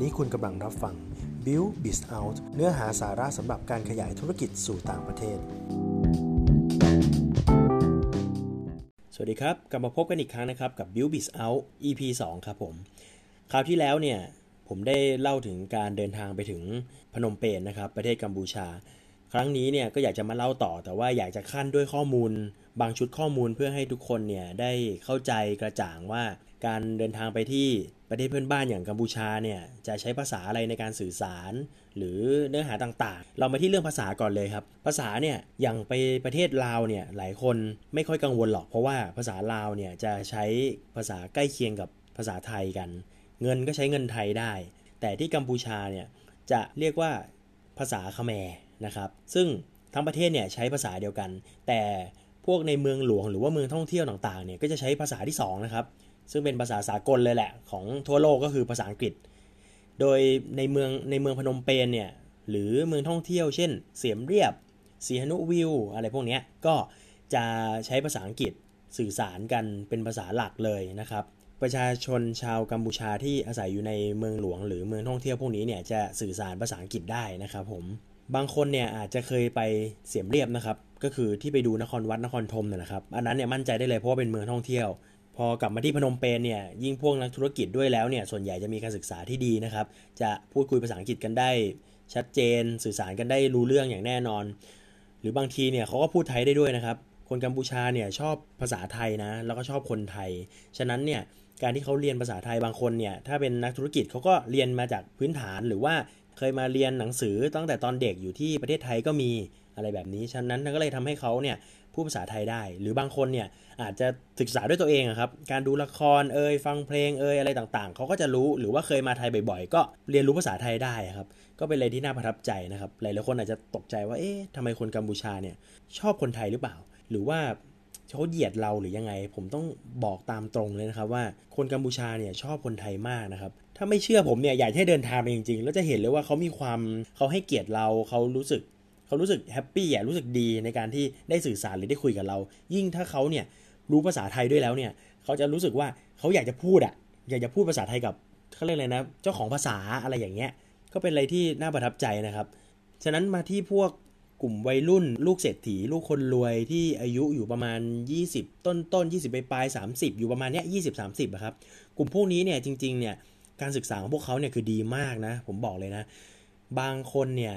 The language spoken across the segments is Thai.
นี้คุณกำลังรับฟัง Build b i z Out เนื้อหาสาระสำหรับการขยายธุรกิจสู่ต่างประเทศ สวัสดีครับ กลับมาพบกันอีกครั้งนะครับ กับ Build b i z Out EP 2 ครับผม คราวที่แล้วเนี่ย ผมได้เล่าถึงการเดินทางไปถึงพนมเปญนะครับ ประเทศกัมพูชา ครั้งนี้เนี่ยก็อยากจะมาเล่าต่อ แต่ว่าอยากจะขั้นด้วยข้อมูล บางชุดข้อมูลเพื่อให้ทุกคนเนี่ยได้เข้าใจกระจ่างว่าการเดินทางไปที่ ประเทศเพื่อนบ้านอย่างกัมพูชาเนี่ยจะใช้ภาษาอะไรในการสื่อสาร หรือเนื้อหาต่างๆ เรามาที่เรื่องภาษาก่อนเลยครับ ภาษาเนี่ยอย่างไปประเทศลาวเนี่ยหลายคนไม่ค่อยกังวลหรอก เพราะว่าภาษาลาวเนี่ยจะใช้ภาษาใกล้เคียงกับภาษาไทยกัน เงินก็ใช้เงินไทยได้ แต่ที่กัมพูชาเนี่ยจะเรียกว่าภาษาคแมรนะครับ ซึ่งทั้งประเทศเนี่ยใช้ภาษาเดียวกัน แต่พวกในเมืองหลวงหรือว่าเมืองท่องเที่ยวต่างๆเนี่ยก็จะใช้ภาษาที่2นะครับ ซึ่งเป็นภาษาสากลเลยแหละ ของทั่วโลกก็คือภาษาอังกฤษ โดยในเมืองในเมืองพนมเปญเนี่ยหรือเมืองท่องเที่ยวเช่น เสียมเรียบสีหนุวิวอะไรพวกนี้ก็จะใช้ภาษาอังกฤษสื่อสารกันเป็นภาษาหลักเลยนะครับ ประชาชนชาวกัมพูชาที่อาศัยอยู่ในเมืองหลวง หรือเมืองท่องเที่ยวพวกนี้เนี่ยจะสื่อสารภาษาอังกฤษได้นะครับผมบางคนเนี่ยอาจจะเคยไปเสียมเรียบนะครับ ก็คือที่ไปดูนครวัดนครธมเนี่ยนะครับ อันนั้นเนี่ยมั่นใจได้เลยเพราะว่าเป็นเมืองท่องเที่ยว อกลับมาที่พนมเปญเนี่ยยิ่งพวกนักธุรกิจด้วยแล้วเนี่ยส่วนใหญ่จะมีการศึกษาที่ดีนะครับ จะพูดคุยภาษาอังกฤษกันได้ ชัดเจนสื่อสารกันได้รู้เรื่องอย่างแน่นอน หรือบางทีเนี่ยเขาก็พูดไทยได้ด้วยนะครับ คนกัมพูชาเนี่ยชอบภาษาไทยนะแล้วก็ชอบคนไทย ฉะนั้นเนี่ยการที่เขาเรียนภาษาไทยบางคนเนี่ยถ้าเป็นนักธุรกิจเขาก็เรียนมาจากพื้นฐานหรือว่าเคยมาเรียนหนังสือตั้งแต่ตอนเด็กอยู่ที่ประเทศไทยก็มี อะไรแบบนี้ ฉะนั้นก็เลยทำให้เขาเนี่ยพูดภาษาไทยได้ หรือบางคนเนี่ยอาจจะศึกษาด้วยตัวเองครับ การดูละครเอ่ยฟังเพลงเอ่ยอะไรต่างๆ เขาก็จะรู้หรือว่าเคยมาไทยบ่อยๆ ก็เรียนรู้ภาษาไทยได้ครับ ก็เป็นอะไรที่น่าประทับใจนะครับ หลายๆคนอาจจะตกใจว่า เอ๊ะทำไมคนกัมพูชาเนี่ยชอบคนไทยหรือเปล่า หรือว่าเขาเหยียดเราหรือยังไง ผมต้องบอกตามตรงเลยนะครับว่าคนกัมพูชาเนี่ยชอบคนไทยมากนะครับถ้าไม่เชื่อผมเนี่ยอยากให้เดินทางไปจริงๆ แล้วจะเห็นเลยว่าเขามีความเขาให้เกียรติเราเขารู้สึก เขารู้สึกแฮปปี้อะรู้สึกดีในการที่ได้สื่อสารหรือได้คุยกับเรา ยิ่งถ้าเขาเนี่ยรู้ภาษาไทยด้วยแล้วเนี่ยเขาจะรู้สึกว่าเขาอยากจะพูดอะอยากจะพูดภาษาไทยกับเขาเรียกอะไรนะเจ้าของภาษาอะไรอย่างเงี้ยก็เป็นอะไรที่น่าประทับใจนะครับ ฉะนั้นมาที่พวกกลุ่มวัยรุ่น ลูกเศรษฐี ลูกคนรวยที่อายุอยู่ประมาณ 20 ต้นต้น20 ปลาย30 อยู่ประมาณเนี้ย20 30อะครับ กลุ่มพวกนี้เนี่ยจริง ๆ เนี่ยการศึกษาของพวกเขาเนี่ยคือดีมากนะ ผมบอกเลยนะ บางคนเนี่ย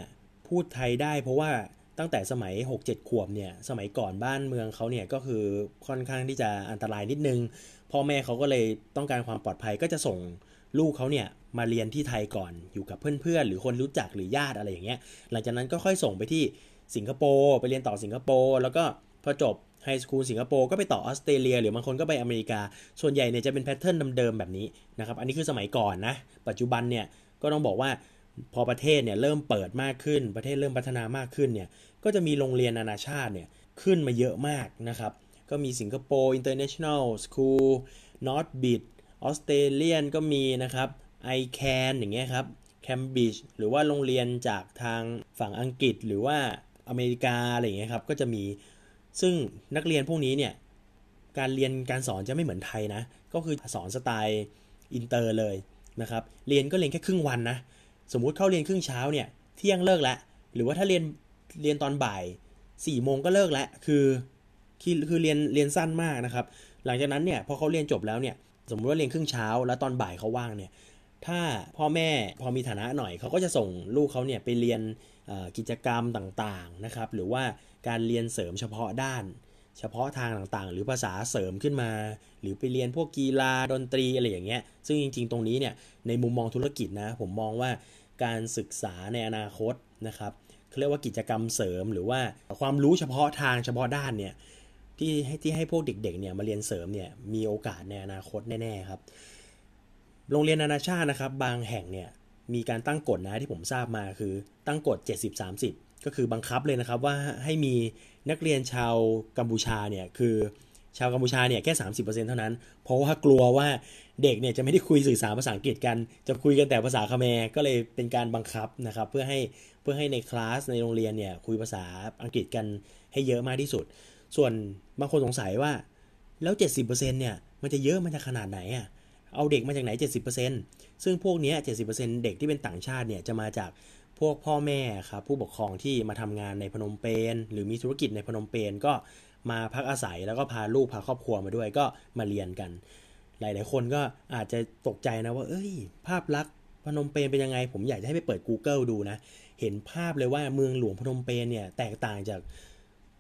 พูดไทยได้ เพราะว่าตั้งแต่สมัย 6-7 ขวบเนี่ยสมัยก่อนบ้านเมืองเขาเนี่ยก็คือค่อนข้างที่จะอันตรายนิดนึง พ่อแม่เขาก็เลยต้องการความปลอดภัยก็จะส่งลูกเขาเนี่ยมาเรียนที่ไทยก่อนอยู่กับเพื่อนๆ หรือคนรู้จักหรือญาติอะไรอย่างเงี้ยหลังจากนั้นก็ค่อยส่งไปที่สิงคโปร์ไปเรียนต่อสิงคโปร์แล้วก็พอจบ high school สิงคโปร์ก็ไปต่อออสเตรเลีย หรือบางคนก็ไปอเมริกา ส่วนใหญ่เนี่ยจะเป็น pattern เดิมๆแบบนี้นะครับ อันนี้คือสมัยก่อนนะ ปัจจุบันเนี่ยก็ต้องบอกว่า พอประเทศเนี่ยเริ่มเปิดมากขึ้น ประเทศเริ่มพัฒนามากขึ้นเนี่ยก็จะมีโรงเรียนนานาชาติเนี่ยขึ้นมาเยอะมากนะครับ ก็มีสิงคโปร์ International School North b i t ออสเตรเลียนก็มีนะครับ i c a n อย่างเงี้ยครับ Cambridge หรือว่าโรงเรียนจากทางฝั่งอังกฤษหรือว่าอเมริกาอะไรอย่างเงี้ยครับก็จะมีซึ่งนักเรียนพวกนี้เนี่ยการเรียนการสอนจะไม่เหมือนไทยนะ ก็คือสอนสไตล์อินเตอร์เลยนะครับ เรียนก็เรียนแค่ครึ่งวันนะ สมมุติเข้าเรียนครึ่งเช้าเนี่ยเที่ยงเลิกแล้วหรือว่าถ้าเรียนเรียนตอนบ่าย4ี่โมงก็เลิกแล้วคือคือคือเรียนเรียนสั้นมากนะครับ หลังจากนั้นเนี่ยพอเขาเรียนจบแล้วเนี่ยสมมติว่าเรียนครึ่งเช้า แล้วตอนบ่ายเขาว่างเนี่ยถ้าพ่อแม่พอมีฐานะหน่อยเขาก็จะส่งลูกเขาเนี่ยไปเรียนกิจกรรมต่างๆนะครับ หรือว่าการเรียนเสริมเฉพาะด้าน เฉพาะทางต่างๆ หรือภาษาเสริมขึ้นมา หรือไปเรียนพวกกีฬาดนตรีอะไรอย่างเงี้ยซึ่งจริง ๆ ตรงนี้เนี่ยในมุมมองธุรกิจนะผมมองว่า การศึกษาในอนาคตนะครับเขาเรียกว่ากิจกรรมเสริมหรือว่าความรู้เฉพาะทางเฉพาะด้านเนี่ยที่ให้ที่ให้พวกเด็กๆเนี่ยมาเรียนเสริมเนี่ยมีโอกาสในอนาคตแน่ๆครับ โรงเรียนนานาชาตินะครับ บางแห่งเนี่ยมีการตั้งกฎนะที่ผมทราบมาคือตั้งกฎ 70-30 ก็คือบังคับเลยนะครับว่าให้มีนักเรียนชาวกัมพูชาเนี่ยคือ ชาวกัมพูชาเนี่ยแค่สาเท่านั้น เพราะว่ากลัวว่าเด็กเนี่ยจะไม่ได้คุยสื่อสารภาษาอังกฤษกัน จะคุยกันแต่ภาษาคแมร์ก็เลยเป็นการบังคับนะครับเพื่อให้เพื่อให้ในคลาสในโรงเรียนเนี่ยคุยภาษาอังกฤษกันให้เยอะมากที่สุด ส่วนบางคนสงสัยว่าแล้ว 70%เนี่ยมันจะเยอะมันจะขนาดไหนอะเอาเด็กมาจากไหน 70%ซึ่งพวกนี้70%เด็กที่เป็นต่างชาติเนี่ยจะมาจากพวกพ่อแม่ครับผู้ปกครองที่มาทำงานในพนมเปญหรือมีธุรกิจในพนมเปญก็ มาพักอาศัยแล้วก็พาลูกพาครอบครัวมาด้วยก็มาเรียนกัน หลาย ๆ คนก็อาจจะตกใจนะว่า เอ้ย ภาพลักษณ์พนมเปญเป็นยังไง ผมอยากจะให้ไปเปิด Google ดูนะ เห็นภาพเลยว่าเมืองหลวงพนมเปญเนี่ยแตกต่างจาก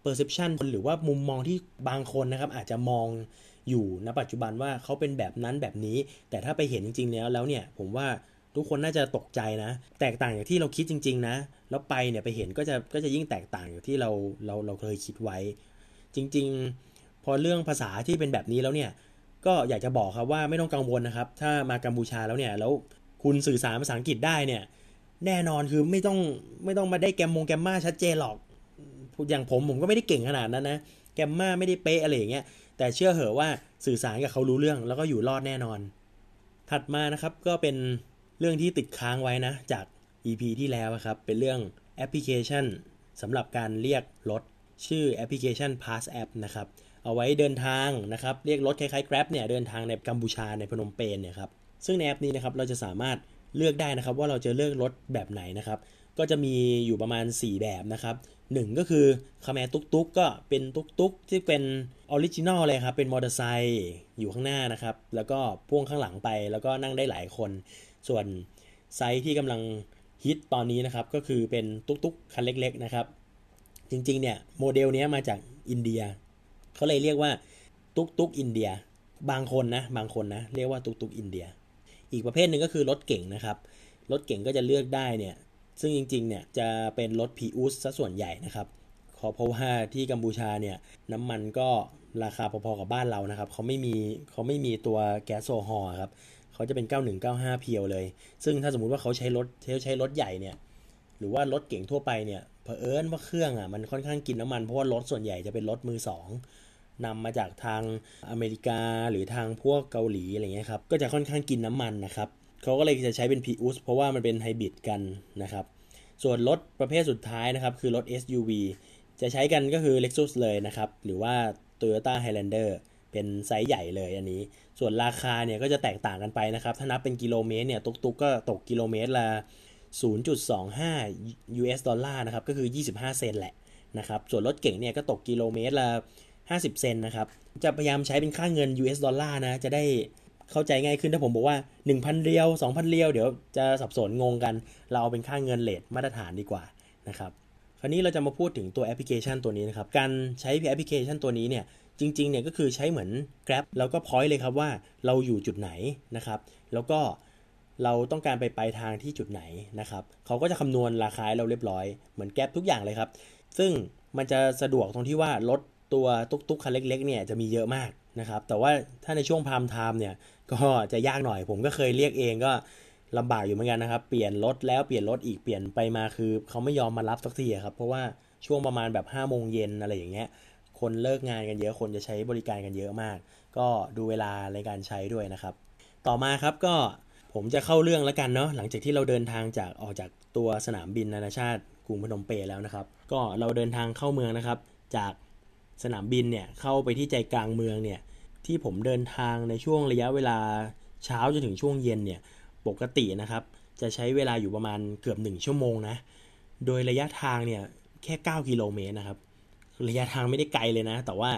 perception หรือว่ามุมมองที่บางคนนะครับ อาจจะมองอยู่ณปัจจุบันว่าเขาเป็นแบบนั้นแบบนี้ แต่ถ้าไปเห็นจริง ๆ แล้วแล้วเนี่ย ผมว่าทุกคนน่าจะตกใจนะ แตกต่างจากที่เราคิดจริง ๆ นะ แล้วไปเนี่ยไปเห็นก็จะก็จะยิ่งแตกต่างจากที่เราเราเราเคยคิดไว้ จริง ๆ พอเรื่องภาษาที่เป็นแบบนี้แล้วเนี่ย ก็อยากจะบอกครับว่าไม่ต้องกังวลนะครับ ถ้ามากัมพูชาแล้วเนี่ย แล้วคุณสื่อสารภาษาอังกฤษได้เนี่ย แน่นอนคือไม่ต้องไม่ต้องมาได้แกมมงแกมมาชัดเจนหรอก อย่างผมผมก็ไม่ได้เก่งขนาดนั้นนะ แกมมาไม่ได้เป๊ะอะไรอย่างเงี้ย แต่เชื่อเหอะว่าสื่อสารกับเขารู้เรื่องแล้วก็อยู่รอดแน่นอน ถัดมานะครับก็เป็นเรื่องที่ติดค้างไว้นะจาก EP ที่แล้วครับ เป็นเรื่องแอปพลิเคชันสำหรับการเรียกรถ ชื่อแอปพลิเคชัน Pass App นะครับ เอาไว้เดินทางนะครับ เรียกรถคล้ายๆ Grab เนี่ยเดินทางในกัมพูชาในพนมเปญเนี่ยครับ ซึ่งในแอปนี้นะครับเราจะสามารถเลือกได้นะครับว่าเราจะเลือกรถแบบไหนนะครับ ก็จะมีอยู่ประมาณ 4 แบบนะครับหนึ่งก็คือ Khmer ตุกตุกก็เป็นตุกตุกที่เป็น original เลยครับ เป็นมอเตอร์ไซค์อยู่ข้างหน้านะครับ แล้วก็พ่วงข้างหลังไป แล้วก็นั่งได้หลายคน ส่วนไซส์ที่กำลังฮิตตอนนี้นะครับ ก็คือเป็นตุกตุกคันเล็กๆนะครับ จริงๆเนี่ยโมเดลนี้มาจากอินเดีย เขาเลยเรียกว่าตุกตุกอินเดีย บางคนนะบางคนนะเรียกว่าตุกตุกอินเดีย อีกประเภทหนึ่งก็คือรถเก่งนะครับ รถเก่งก็จะเลือกได้เนี่ยซึ่งจริงๆเนี่ยจะเป็นรถพีอุสซะส่วนใหญ่นะครับเพราะว่าที่กัมพูชาเนี่ยน้ำมันก็ราคาพอๆกับบ้านเรานะครับเขาไม่มีเขาไม่มีตัวแก๊สโซฮอล์ครับเขาจะเป็น 9195 เพียวเลย ซึ่งถ้าสมมุติว่าเขาใช้รถใช้รถใหญ่เนี่ยหรือว่ารถเก่งทั่วไปเนี่ย เผอิญว่าเครื่องอะมันค่อนข้างกินน้ำมันเพราะว่ารถส่วนใหญ่จะเป็นรถมือสองนำมาจากทางอเมริกาหรือทางพวกเกาหลีอะไรเงี้ยครับก็จะค่อนข้างกินน้ำมันนะครับเขาก็เลยจะใช้เป็น p อุสเพราะว่ามันเป็นไฮบริดกันนะครับส่วนรถประเภทสุดท้ายนะครับคือรถ SUV จะใช้กันก็คือ Lexus เลยนะครับหรือว่า Toyota Highlander เป็นไซส์ใหญ่เลยอันนี้ ส่วนราคาเนี่ยก็จะแตกต่างกันไปนะครับ ถ้านับเป็นกิโลเมตรเนี่ยตุกๆก็ตกกิโลเมตรละ 0.25 US ดอลลาร์นะครับ ก็คือ 25 เซนต์แหละนะครับ ส่วนรถเก๋งเนี่ยก็ตกกิโลเมตรละ 50 เซนต์นะครับ จะพยายามใช้เป็นค่าเงิน US ดอลลาร์นะ จะได้เข้าใจง่ายขึ้นถ้าผมบอกว่า 1,000 เรียล 2,000 เรียล เดี๋ยวจะสับสนงงกัน เราเอาเป็นค่าเงิน rate มาตรฐานดีกว่านะครับ คราวนี้เราจะมาพูดถึงตัวแอปพลิเคชันตัวนี้นะครับ การใช้แอปพลิเคชันตัวนี้เนี่ยจริงๆเนี่ยก็คือใช้เหมือน Grab แล้วก็ point เลยครับว่าเราอยู่จุดไหนนะครับ แล้วก็ เราต้องการไปปลายทางที่จุดไหนนะครับเขาก็จะคำนวณราคาเราเรียบร้อย เหมือนแก๊ปทุกอย่างเลยครับ ซึ่งมันจะสะดวกตรงที่ว่ารถตัวตุ๊กๆคันเล็กๆเนี่ยจะมีเยอะมากนะครับ แต่ว่าถ้าในช่วงพามไทม์เนี่ยก็จะยากหน่อย ผมก็เคยเรียกเองก็ลำบากอยู่เหมือนกันนะครับ เปลี่ยนรถแล้วเปลี่ยนรถอีกเปลี่ยนไปมาคือเขาไม่ยอมมารับสักทีครับ เพราะว่าช่วงประมาณแบบ5้าโมงเย็นอะไรอย่างเงี้ย คนเลิกงานกันเยอะคนจะใช้บริการกันเยอะมาก ก็ดูเวลาในการใช้ด้วยนะครับ ต่อมาครับก็ ผมจะเข้าเรื่องแล้วกันเนาะหลังจากที่เราเดินทางจากออกจากตัวสนามบินนานาชาติกรุงพนมเปญแล้วนะครับ ก็เราเดินทางเข้าเมืองนะครับ จากสนามบินเนี่ยเข้าไปที่ใจกลางเมืองเนี่ยที่ผมเดินทางในช่วงระยะเวลาเช้าจนถึงช่วงเย็นเนี่ยปกตินะครับ จะใช้เวลาอยู่ประมาณเกือบ 1 ชั่วโมงนะโดยระยะทางเนี่ยแค่ 9 กิโลเมตรนะครับระยะทางไม่ได้ไกลเลยนะ แต่ว่า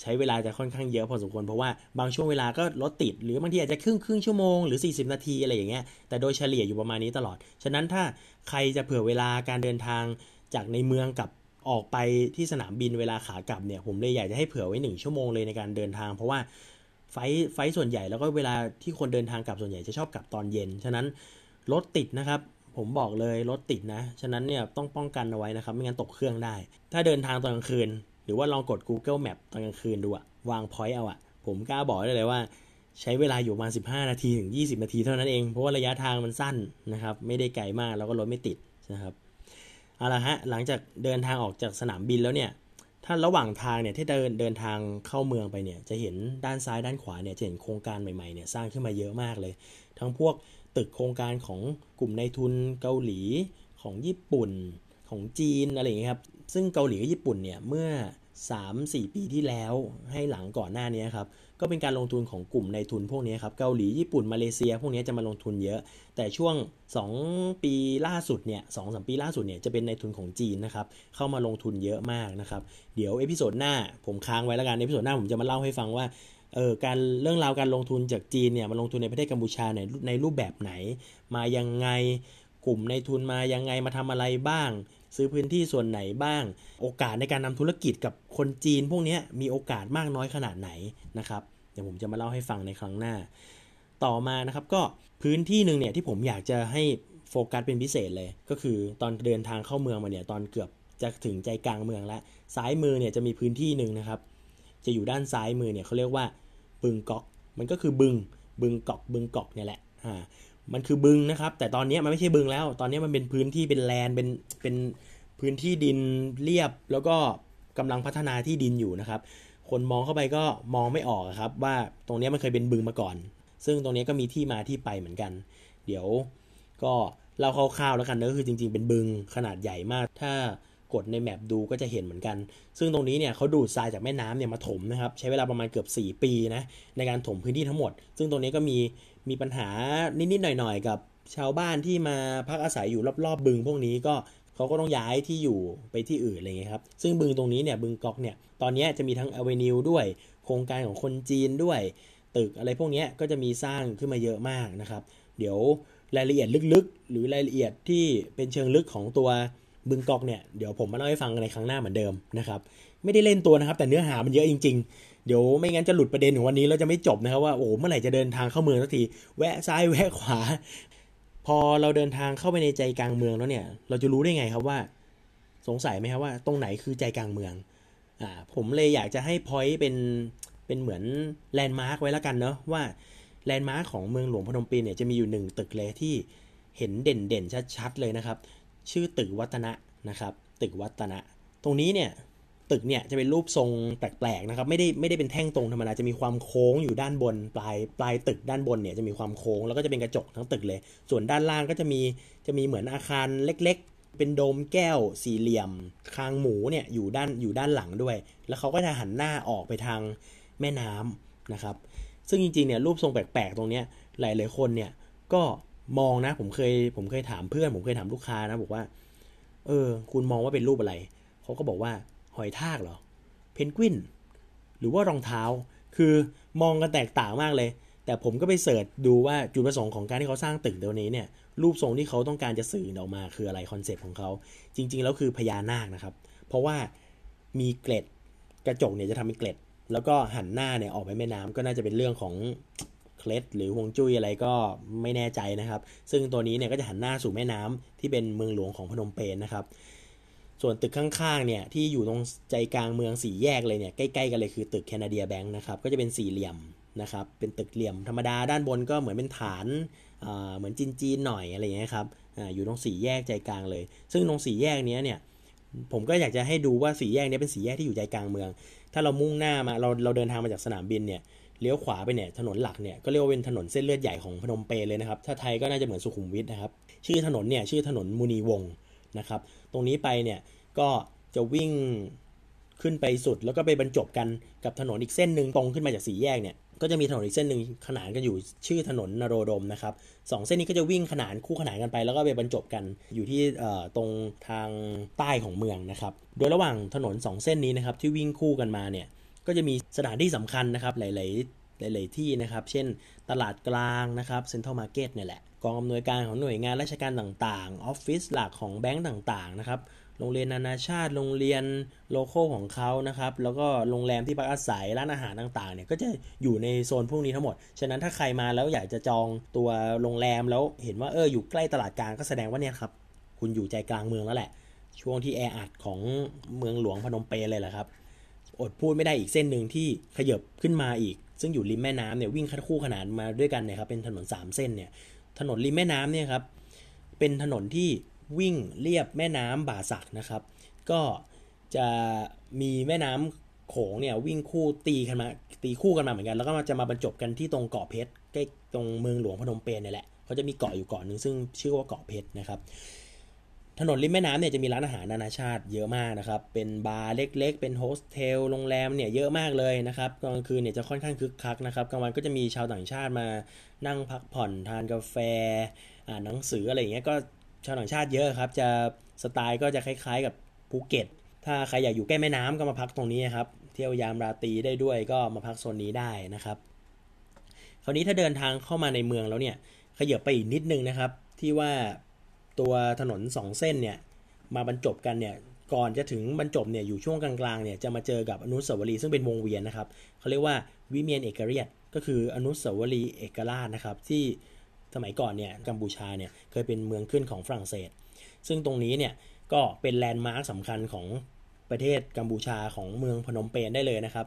ใช้เวลาจะค่อนข้างเยอะพอสมควรเพราะว่าบางช่วงเวลาก็รถติด หรือบางทีอาจจะครึ่งครึ่งชั่วโมงหรือ 40 นาทีอะไรอย่างเงี้ยแต่โดยเฉลี่ยอยู่ประมาณนี้ตลอด ฉะนั้นถ้าใครจะเผื่อเวลาการเดินทางจากในเมืองกับออกไปที่สนามบินเวลาขากลับเนี่ยผมเลยอยากจะให้เผื่อไว้ 1 ชั่วโมงเลยในการเดินทาง เพราะว่าไฟไฟส่วนใหญ่แล้วก็เวลาที่คนเดินทางกลับส่วนใหญ่จะชอบกลับตอนเย็น ฉะนั้นรถติดนะครับผมบอกเลยรถติดนะ ฉะนั้นเนี่ยต้องป้องกันเอาไว้นะครับ ไม่งั้นตกเครื่องได้ ถ้าเดินทางตอนกลางคืน หรือว่าลองกด Google Map ตอนกลางคืนดูอะวางพอยต์เอาอะผมกล้าบอกได้เลยว่า ใช้เวลาอยู่ประมาณ 15 นาทีถึง 20 นาทีเท่านั้นเอง เพราะว่าระยะทางมันสั้นนะครับ ไม่ได้ไกลมากแล้วก็รถไม่ติดนะครับเอาละฮะหลังจากเดินทางออกจากสนามบินแล้วเนี่ยถ้าระหว่างทางเนี่ยที่เดินเดินทางเข้าเมืองไปเนี่ยจะเห็นด้านซ้ายด้านขวาเนี่ยจะเห็นโครงการใหม่ๆเนี่ยสร้างขึ้นมาเยอะมากเลย ทั้งพวกตึกโครงการของกลุ่มนายทุนเกาหลีของญี่ปุ่น ของจีนอะไรอย่างเงี้ยครับ ซึ่งเกาหลีกับญี่ปุ่นเนี่ยเมื่อ 3-4 ปีที่แล้วให้หลังก่อนหน้านี้ครับ ก็เป็นการลงทุนของกลุ่มนายทุนพวกนี้ครับ เกาหลีญี่ปุ่นมาเลเซีย พวกนี้จะมาลงทุนเยอะ แต่ช่วง 2 ปีล่าสุดเนี่ยสองสปีล่าสุดเนี่ยจะเป็นนายทุนของจีนนะครับ เข้ามาลงทุนเยอะมากนะครับ เดี๋ยว episode หน้าผมค้างไว้แล้วกัน episode หน้าผมจะมาเล่าให้ฟังว่าเออการเรื่องราวการลงทุนจากจีนเนี่ยมาลงทุนในประเทศกัมพูชาในในรูปแบบไหน มายังไงกลุ่มในทุนมายังไงมาทำอะไรบ้าง ซื้อพื้นที่ส่วนไหนบ้าง โอกาสในการนำธุรกิจกับคนจีน พวกนี้มีโอกาสมากน้อยขนาดไหนนะครับเดี๋ยวผมจะมาเล่าให้ฟังในครั้งหน้า ต่อมานะครับก็พื้นที่หนึ่งเนี่ยที่ผมอยากจะให้โฟกัสเป็นพิเศษเลย ก็คือตอนเดินทางเข้าเมืองมาเนี่ยตอนเกือบจะถึงใจกลางเมืองแล้วซ้ายมือเนี่ยจะมีพื้นที่หนึ่งนะครับ จะอยู่ด้านซ้ายมือเนี่ยเขาเรียกว่าบึงกอกมันก็คือบึงบึงกอกบึงกอกเนี่ยแหละอ่า มันคือบึงนะครับ แต่ตอนนี้มันไม่ใช่บึงแล้ว ตอนนี้มันเป็นพื้นที่เป็นแลนเป็นเป็นพื้นที่ดินเรียบ แล้วก็กำลังพัฒนาที่ดินอยู่นะครับ คนมองเข้าไปก็มองไม่ออกครับ ว่าตรงนี้มันเคยเป็นบึงมาก่อน ซึ่งตรงนี้ก็มีที่มาที่ไปเหมือนกัน เดี๋ยวก็เราคร่าวๆแล้วกันนะก็คือจริงๆ เป็นบึงขนาดใหญ่มาก ถ้ากดในแมปดูก็จะเห็นเหมือนกัน ซึ่งตรงนี้เนี่ยเขาดูดทรายจากแม่น้ำเนี่ยมาถมนะครับ ใช้เวลาประมาณเกือบ 4 ปีนะในการถมพื้นที่ทั้งหมด ซึ่งตรงนี้ก็มี มีปัญหานิดๆหน่อยๆ กับชาวบ้านที่มาพักอาศัยอยู่รอบๆ บึงพวกนี้ก็เขาก็ต้องย้ายที่อยู่ไปที่อื่นอะไรเงี้ยครับ ซึ่งบึงตรงนี้เนี่ยบึงกอกเนี่ยตอนนี้จะมีทั้งอเวนิวด้วย โครงการของคนจีนด้วย ตึกอะไรพวกนี้ก็จะมีสร้างขึ้นมาเยอะมากนะครับ เดี๋ยวรายละเอียดลึกๆ หรือรายละเอียดที่เป็นเชิงลึกของตัวบึงกอกเนี่ยเดี๋ยวผมมาเล่าให้ฟังในครั้งหน้าเหมือนเดิมนะครับ ไม่ได้เล่นตัวนะครับ แต่เนื้อหามันเยอะจริง ๆ เดี๋ยวไม่งั้นจะหลุดประเด็นของวันนี้แล้วจะไม่จบนะครับว่าโอ้เมื่อไหร่จะเดินทางเข้าเมืองสักทีแวะซ้ายแวะขวา พอเราเดินทางเข้าไปในใจกลางเมืองแล้วเนี่ย เราจะรู้ได้ไงครับว่า สงสัยไหมครับว่า ตรงไหนคือใจกลางเมืองอ่าผมเลยอยากจะให้ point เป็นเป็นเหมือน landmark ไว้แล้วกันเนาะว่าแลนด์มาร์กของเมืองหลวงพนมเปญเนี่ยจะมีอยู่หนึ่งตึกเลยที่เห็นเด่นๆชัดๆเลยนะครับ ชื่อตึกวัฒนะนะครับ ตึกวัฒนะ ตรงนี้เนี่ย ตึกเนี่ยจะเป็นรูปทรงแปลกๆนะครับไม่ได้ไม่ได้เป็นแท่งตรงธรรมดาจะมีความโค้งอยู่ด้านบน ปลายปลายตึกด้านบนเนี่ยจะมีความโค้งแล้วก็จะเป็นกระจกทั้งตึกเลย ส่วนด้านล่างก็จะมีจะมีเหมือนอาคารเล็ก ๆ เป็นโดมแก้ว สี่เหลี่ยม คางหมูเนี่ยอยู่ด้านอยู่ด้านหลังด้วย แล้วเขาก็จะหันหน้าออกไปทางแม่น้ำนะครับ ซึ่งจริงๆเนี่ยรูปทรงแปลกๆตรงเนี้ยหลายๆคนเนี่ยก็มองนะผมเคยผมเคยถามเพื่อน ผมเคยถามลูกค้านะบอกว่า เออ คุณมองว่าเป็นรูปอะไรเขาก็บอกว่า หอยทากเหรอ เพนกวิน หรือว่ารองเท้า คือมองกันแตกต่างมากเลย แต่ผมก็ไป search ดูว่าจุดประสงค์ของการที่เขาสร้างตึกตัวนี้เนี่ย รูปทรงที่เขาต้องการจะสื่อออกมาคืออะไร concept ของเขา จริง ๆ แล้วคือพญานาคนะครับ เพราะว่ามีเกล็ดกระจกเนี่ยจะทำเป็นเกล็ด แล้วก็หันหน้าเนี่ยออกไปแม่น้ำก็น่าจะเป็นเรื่องของเคล็ดหรือฮวงจุ้ยอะไรก็ไม่แน่ใจนะครับ ซึ่งตัวนี้เนี่ยก็จะหันหน้าสู่แม่น้ำที่เป็นเมืองหลวงของพนมเปญนะครับ ส่วนตึกข้างๆเนี่ยที่อยู่ตรงใจกลางเมืองสี่แยกเลยเนี่ยใกล้ๆกันเลยคือตึกแคนาเดียแบงค์นะครับก็จะเป็นสี่เหลี่ยมนะครับเป็นตึกเหลี่ยมธรรมดาด้านบนก็เหมือนเป็นฐานเหมือนจีนๆหน่อยอะไรอย่างเงี้ยครับออยู่ตรงสี่แยกใจกลางเลย ซึ่งตรงสี่แยกนี้เนี่ยผมก็อยากจะให้ดูว่าสี่แยกนี้เป็นสี่แยกที่อยู่ใจกลางเมือง ถ้าเรามุ่งหน้ามาเราเราเดินทางมาจากสนามบินเนี่ยเลี้ยวขวาไปเนี่ยถนนหลักเนี่ยก็เรียกว่าเป็นถนนเส้นเลือดใหญ่ของพนมเปญเลยนะครับถ้าไทยก็น่าจะเหมือนสุขุมวิทนะครับชื่อถนนเนี่ยชื่อถนนมุนีวงนะครับ ตรงนี้ไปเนี่ยก็จะวิ่งขึ้นไปสุด แล้วก็ไปบรรจบกันกับถนนอีกเส้นหนึ่งตรงขึ้นมาจากสี่แยกเนี่ยก็จะมีถนนอีกเส้นหนึ่งขนานกันอยู่ชื่อถนนนโรดมนะครับสองเส้นนี้ก็จะวิ่งขนานคู่ขนานกันไป แล้วก็ไปบรรจบกันอยู่ที่ตรงทางใต้ของเมืองนะครับโดยระหว่างถนน 2 เส้นนี้นะครับที่วิ่งคู่กันมาเนี่ยก็จะมีสถานที่สำคัญนะครับหลาย ๆ หลายๆที่นะครับ เช่นตลาดกลางนะครับ Central Market เนี่ยแหละ กองอำนวยการของหน่วยงานราชการต่างๆ ออฟฟิศหลักของแบงก์ต่างๆนะครับ โรงเรียนนานาชาติ โรงเรียนโลโก้ของเขานะครับ แล้วก็โรงแรมที่พักอาศัย ร้านอาหารต่างๆ เนี่ย ก็จะอยู่ในโซนพวกนี้ทั้งหมด ฉะนั้นถ้าใครมาแล้วอยากจะจองตัวโรงแรมแล้วเห็นว่าเอออยู่ใกล้ตลาดกลางก็แสดงว่าเนี่ยครับ คุณอยู่ใจกลางเมืองแล้วแหละ ช่วงที่แออัดของเมืองหลวงพนมเปญเลยแหละครับ อดพูดไม่ได้อีกเส้นหนึ่งที่ขยบขึ้นมาอีกซึ่งอยู่ริมแม่น้ำเนี่ยวิ่งคัทคู่ขนานมาด้วยกันเนี่ยครับเป็นถนน 3 เส้นเนี่ยถนนริมแม่น้ำเนี่ยครับเป็นถนนที่วิ่งเรียบแม่น้ำบ่าสักนะครับ ก็จะมีแม่น้ำโขงเนี่ยวิ่งคู่ตีกันมาตีคู่กันมาเหมือนกัน แล้วก็จะมาบรรจบกันที่ตรงเกาะเพชรใกล้ตรงเมืองหลวงพนมเปญเนี่ยแหละเขาจะมีเกาะอยู่เกาะหนึ่งซึ่งชื่อว่าเกาะเพชรนะครับ ถนนริมแม่น้ำเนี่ยจะมีร้านอาหารนานาชาติเยอะมากนะครับ เป็นบาร์เล็กๆ เป็นโฮสเทล โรงแรมเนี่ยเยอะมากเลยนะครับ กลางคืนเนี่ยจะค่อนข้างคึกคักนะครับ กลางวันก็จะมีชาวต่างชาติมานั่งพักผ่อนทานกาแฟ อ่านหนังสืออะไรอย่างเงี้ย ก็ชาวต่างชาติเยอะครับ จะสไตล์ก็จะคล้ายๆกับภูเก็ต ถ้าใครอยากอยู่ใกล้แม่น้ำก็มาพักตรงนี้ครับ เที่ยวยามราตรีได้ด้วยก็มาพักโซนนี้ได้นะครับ คราวนี้ถ้าเดินทางเข้ามาในเมืองแล้วเนี่ย ขยับไปอีกนิดนึงนะครับ ที่ว่า ตัวถนนสองเส้นเนี่ยมาบรรจบกันเนี่ยก่อนจะถึงบรรจบเนี่ยอยู่ช่วงกลางๆเนี่ยจะมาเจอกับอนุสาวรีย์ซึ่งเป็นวงเวียนนะครับเขาเรียกว่าวิเมียนเอกเรียตก็คืออนุสาวรีย์เอกราชนะครับที่สมัยก่อนเนี่ยกัมพูชาเนี่ยเคยเป็นเมืองขึ้นของฝรั่งเศส ซึ่งตรงนี้เนี่ยก็เป็นแลนด์มาร์คสำคัญของประเทศกัมพูชาของเมืองพนมเปญได้เลยนะครับ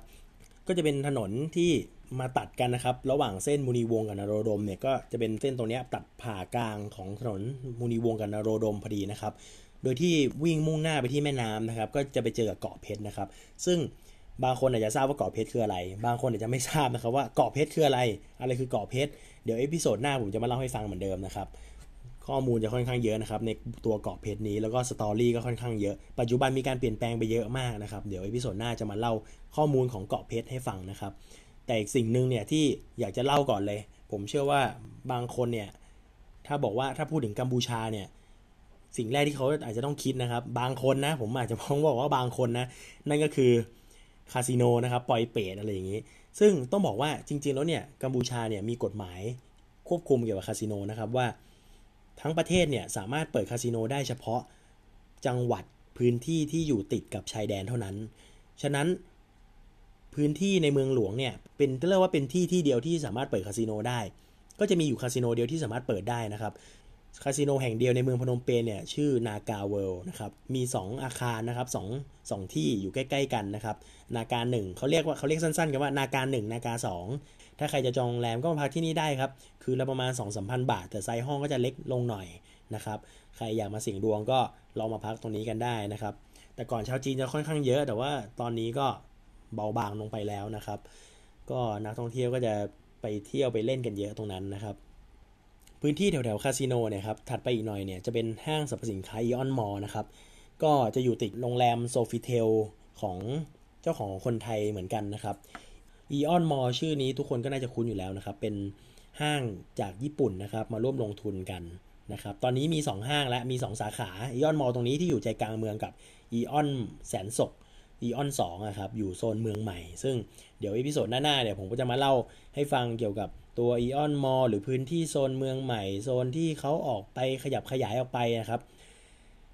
ก็จะเป็นถนนที่มาตัดกันนะครับ ระหว่างเส้นมุนีวงกับนโรดมเนี่ยก็จะเป็นเส้นตรงนี้ตัดผ่ากลางของถนนมุนีวงกับนโรดมพอดีนะครับ โดยที่วิ่งมุ่งหน้าไปที่แม่น้ำนะครับ ก็จะไปเจอกับเกาะเพชรนะครับ ซึ่งบางคนอาจจะทราบว่าเกาะเพชรคืออะไร บางคนอาจจะไม่ทราบนะครับว่าเกาะเพชรคืออะไร อะไรคือเกาะเพชร เดี๋ยว episode หน้าผมจะมาเล่าให้ฟังเหมือนเดิมนะครับ ข้อมูลจะค่อนข้างเยอะนะครับในตัวเกาะเพชรนี้แล้วก็ story ก็ค่อนข้างเยอะ ปัจจุบันมีการเปลี่ยนแปลงไปเยอะมากนะครับ เดี๋ยว episode หน้าจะมาเล่าข้อมูลของเกาะเพชรให้ฟังนะครับ แต่อีกสิ่งหนึ่งเนี่ยที่อยากจะเล่าก่อนเลย ผมเชื่อว่าบางคนเนี่ยถ้าบอกว่าถ้าพูดถึงกัมพูชาเนี่ยสิ่งแรกที่เขาอาจจะต้องคิดนะครับ บางคนนะ ผมอาจจะพ้องบอกว่าบางคนนะ นั่นก็คือคาสิโนนะครับปล่อยเปรตอะไรอย่างนี้ ซึ่งต้องบอกว่าจริง ๆ แล้วเนี่ยกัมพูชาเนี่ยมีกฎหมายควบคุมเกี่ยวกับคาสิโนนะครับว่า ทั้งประเทศเนี่ยสามารถเปิดคาสิโนได้เฉพาะจังหวัดพื้นที่ที่อยู่ติดกับชายแดนเท่านั้น ฉะนั้นพื้นที่ในเมืองหลวงเนี่ยเป็นเรียกว่าเป็นที่ที่เดียวที่สามารถเปิดคาสิโนได้ ก็จะมีอยู่คาสิโนเดียวที่สามารถเปิดได้นะครับคาสิโนแห่งเดียวในเมืองพนมเปญเนี่ยชื่อ NagaWorld นะครับมี 2 อาคารนะครับสองสองที่อยู่ใกล้ ๆ กันนะครับ Naga หนึ่งเขาเรียกว่าเขาเรียกสั้นๆกันว่า Naga หนึ่ง Naga สอง ถ้าใครจะจองโรงแรมก็มาพักที่นี่ได้ครับ คืนละประมาณ2 3 0 0 0 บาท แต่ไซส์ห้องก็จะเล็กลงหน่อยนะครับ ใครอยากมาเสี่ยงดวงก็ลองมาพักตรงนี้กันได้นะครับ แต่ก่อนชาวจีนจะค่อนข้างเยอะ แต่ว่าตอนนี้ก็เบาบางลงไปแล้วนะครับ ก็นักท่องเที่ยวก็จะไปเที่ยวไปเล่นกันเยอะตรงนั้นนะครับ พื้นที่แถวๆคาสิโนเนี่ยครับ ถัดไปอีกหน่อยเนี่ยจะเป็นห้างสรรพสินค้า AEON Mall นะครับ ก็จะอยู่ติดโรงแรม Sofitel ของเจ้าของคนไทยเหมือนกันนะครับ AEON Mall ชื่อนี้ทุกคนก็น่าจะคุ้นอยู่แล้วนะครับ เป็นห้างจากญี่ปุ่นนะครับ มาร่วมลงทุนกันนะครับ ตอนนี้มี 2 ห้างและมี 2 สาขา AEON Mall ตรงนี้ที่อยู่ใจกลางเมืองกับ AEON Sen Sok AEON สองนะครับ อยู่โซนเมืองใหม่ ซึ่งเดี๋ยว episode หน้าๆเนี่ยผมก็จะมาเล่าให้ฟังเกี่ยวกับตัว AEON Mall หรือพื้นที่โซนเมืองใหม่ โซนที่เขาออกไปขยับขยายออกไปนะครับ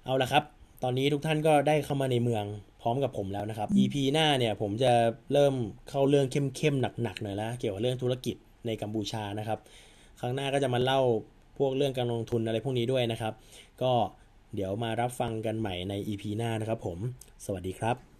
เอาละครับ ตอนนี้ทุกท่านก็ได้เข้ามาในเมืองพร้อมกับผมแล้วนะครับ EP หน้าเนี่ยผมจะเริ่มเข้าเรื่องเข้มๆหนักๆหน่อยแล้วเกี่ยวกับเรื่องธุรกิจในกัมพูชานะครับ ครั้งหน้าก็จะมาเล่าพวกเรื่องการลงทุนอะไรพวกนี้ด้วยนะครับ ก็เดี๋ยวมารับฟังกันใหม่ใน EP หน้านะครับผม สวัสดีครับ